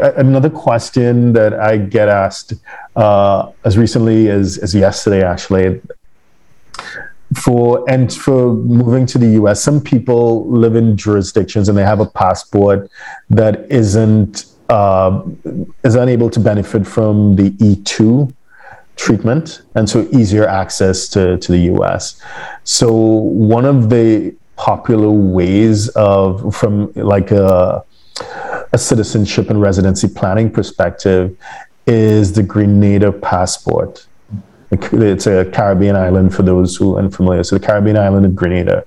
Another question that I get asked uh, as recently as, as yesterday, actually, for and for moving to the US, some people live in jurisdictions and they have a passport that isn't uh, is unable to benefit from the E2 treatment, and so easier access to, to the US. So one of the popular ways of from like a, a citizenship and residency planning perspective is the Grenada passport. It's a Caribbean island for those who are unfamiliar. So the Caribbean island of Grenada.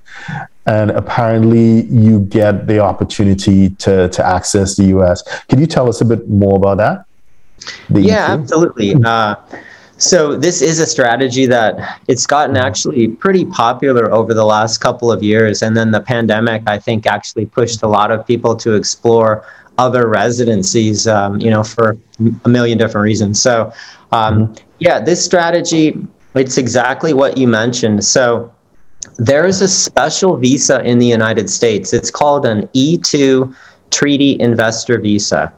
And apparently you get the opportunity to, to access the US. Can you tell us a bit more about that? yeah, absolutely. Uh, so this is a strategy that it's gotten actually pretty popular over the last couple of years. And then the pandemic, I think, actually pushed a lot of people to explore other residencies, um, you know, for a million different reasons. So, um, yeah, this strategy, it's exactly what you mentioned. So, there is a special visa in the United States. It's called an E2 Treaty Investor Visa.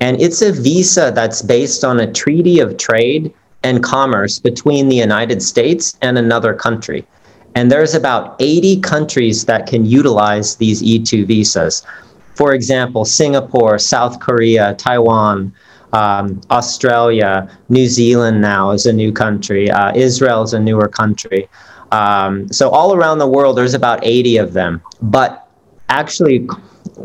And it's a visa that's based on a treaty of trade and commerce between the United States and another country. And there's about 80 countries that can utilize these E2 visas. For example, Singapore, South Korea, Taiwan, um, Australia, New Zealand now is a new country, uh, Israel is a newer country. Um, so, all around the world, there's about 80 of them. But actually,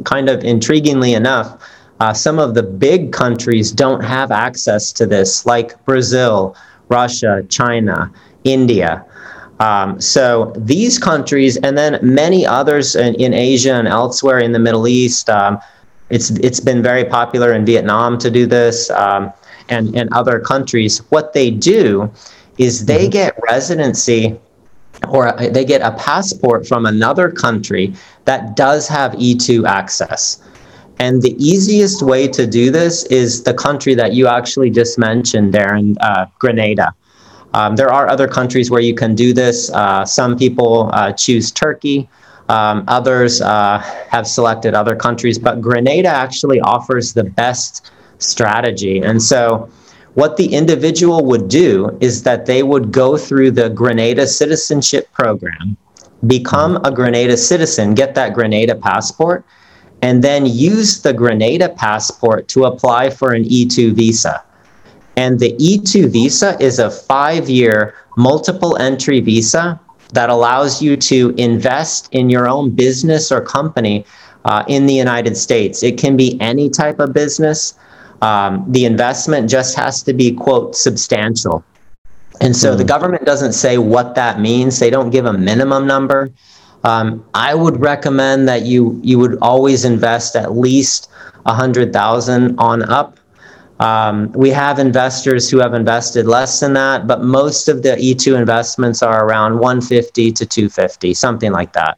kind of intriguingly enough, uh, some of the big countries don't have access to this, like Brazil, Russia, China, India. Um, so these countries, and then many others in, in Asia and elsewhere in the Middle East, um, it's it's been very popular in Vietnam to do this, um, and and other countries. What they do is they mm-hmm. get residency or they get a passport from another country that does have E2 access. And the easiest way to do this is the country that you actually just mentioned, Derren, uh, Grenada. Um, there are other countries where you can do this. Uh, some people uh, choose Turkey. Um, others uh, have selected other countries, but Grenada actually offers the best strategy. And so, what the individual would do is that they would go through the Grenada citizenship program, become a Grenada citizen, get that Grenada passport, and then use the Grenada passport to apply for an E2 visa. And the E2 visa is a five year multiple entry visa that allows you to invest in your own business or company uh, in the United States. It can be any type of business. Um, the investment just has to be, quote, substantial. And so mm. the hmm. government doesn't say what that means, they don't give a minimum number. Um, I would recommend that you you would always invest at least a hundred thousand on up um, we have investors who have invested less than that, but most of the E2 investments are around 150 to 250, something like that.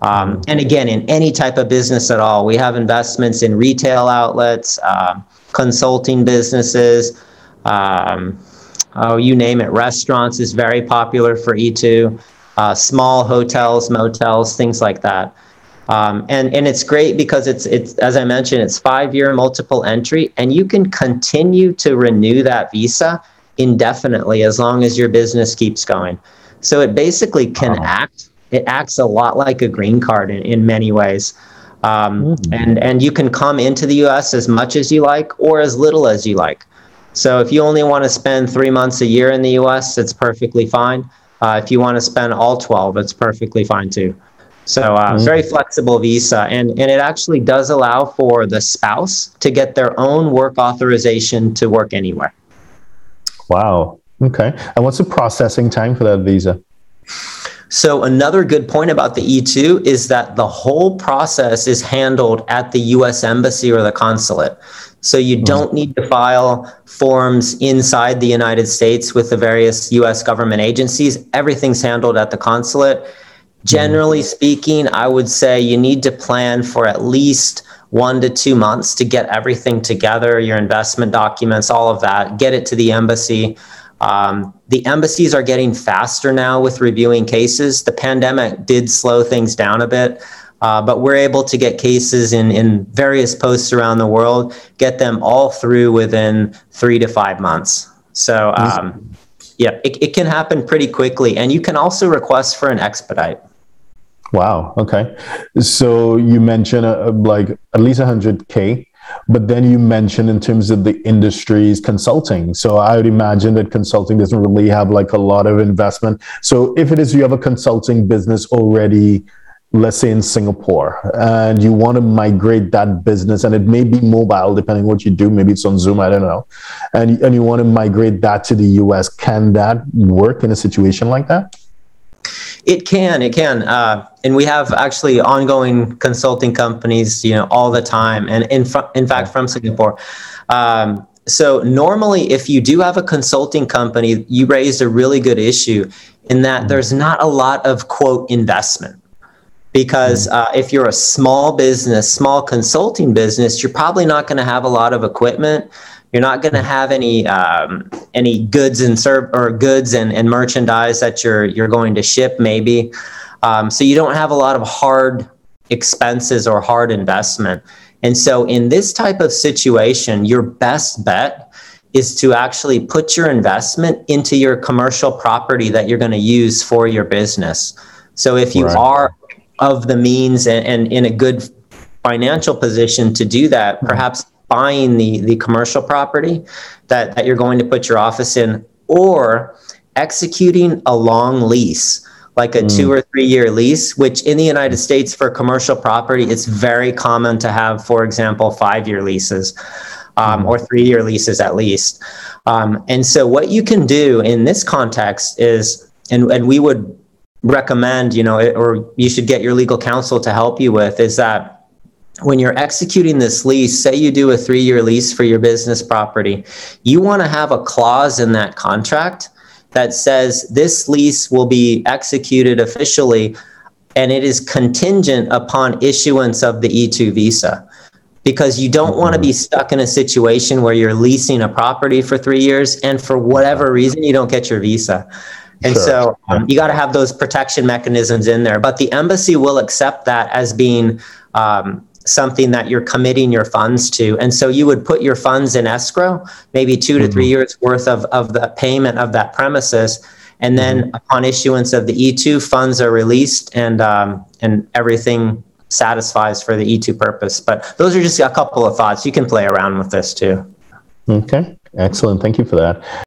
Um, and again, in any type of business at all, we have investments in retail outlets, uh, consulting businesses, um, oh, you name it. Restaurants is very popular for E2, uh, small hotels, motels, things like that. Um, and and it's great because it's it's as I mentioned, it's five year multiple entry, and you can continue to renew that visa indefinitely as long as your business keeps going. So it basically can oh. act. It acts a lot like a green card in, in many ways. Um, mm-hmm. and and you can come into the U.S. as much as you like or as little as you like. So if you only want to spend three months a year in the U.S., it's perfectly fine. Uh, if you want to spend all 12, it's perfectly fine too. So uh, mm-hmm. very flexible visa, and and it actually does allow for the spouse to get their own work authorization to work anywhere. Wow. Okay. And what's the processing time for that visa? So another good point about the E2 is that the whole process is handled at the US embassy or the consulate. So you mm-hmm. don't need to file forms inside the United States with the various US government agencies. Everything's handled at the consulate Generally speaking, I would say you need to plan for at least one to two months to get everything together, your investment documents, all of that, get it to the embassy. Um, the embassies are getting faster now with reviewing cases. The pandemic did slow things down a bit. Uh, but we're able to get cases in, in various posts around the world, get them all through within three to five months. So, um, yeah, it, it can happen pretty quickly. And you can also request for an expedite. Wow. Okay. So you mentioned uh, like at least 100K, but then you mentioned in terms of the industries consulting. So I would imagine that consulting doesn't really have like a lot of investment. So if it is you have a consulting business already, let's say in Singapore, and you want to migrate that business, and it may be mobile depending what you do, maybe it's on Zoom, I don't know, and and you want to migrate that to the US, can that work in a situation like that? It can, it can, uh, and we have actually ongoing consulting companies, you know, all the time, and in fr- in fact from Singapore. Um, so normally, if you do have a consulting company, you raised a really good issue in that mm-hmm. there's not a lot of quote investment because mm-hmm. uh, if you're a small business, small consulting business, you're probably not going to have a lot of equipment. You're not going to have any um, any goods and serve or goods and, and merchandise that you're you're going to ship maybe. Um, so you don't have a lot of hard expenses or hard investment. And so in this type of situation, your best bet is to actually put your investment into your commercial property that you're going to use for your business. So if you right. are of the means and, and in a good financial position to do that, perhaps buying the, the commercial property that, that you're going to put your office in or executing a long lease like a mm. two or three year lease which in the united states for commercial property it's very common to have for example five year leases um, or three year leases at least um, and so what you can do in this context is and, and we would recommend you know or you should get your legal counsel to help you with is that when you're executing this lease, say you do a three year lease for your business property, you want to have a clause in that contract that says this lease will be executed officially and it is contingent upon issuance of the E2 visa. Because you don't want to be stuck in a situation where you're leasing a property for three years and for whatever reason you don't get your visa. And sure. so um, you got to have those protection mechanisms in there. But the embassy will accept that as being um, something that you're committing your funds to. And so you would put your funds in escrow, maybe 2 mm-hmm. to three mm-hmm. years worth of, of the payment of that premises. And then mm-hmm. upon issuance of the E2, funds are released and, um, and everything satisfies for the E2 purpose. But those are just a couple of thoughts. You can play around with this too. Okay, excellent. Thank you for that.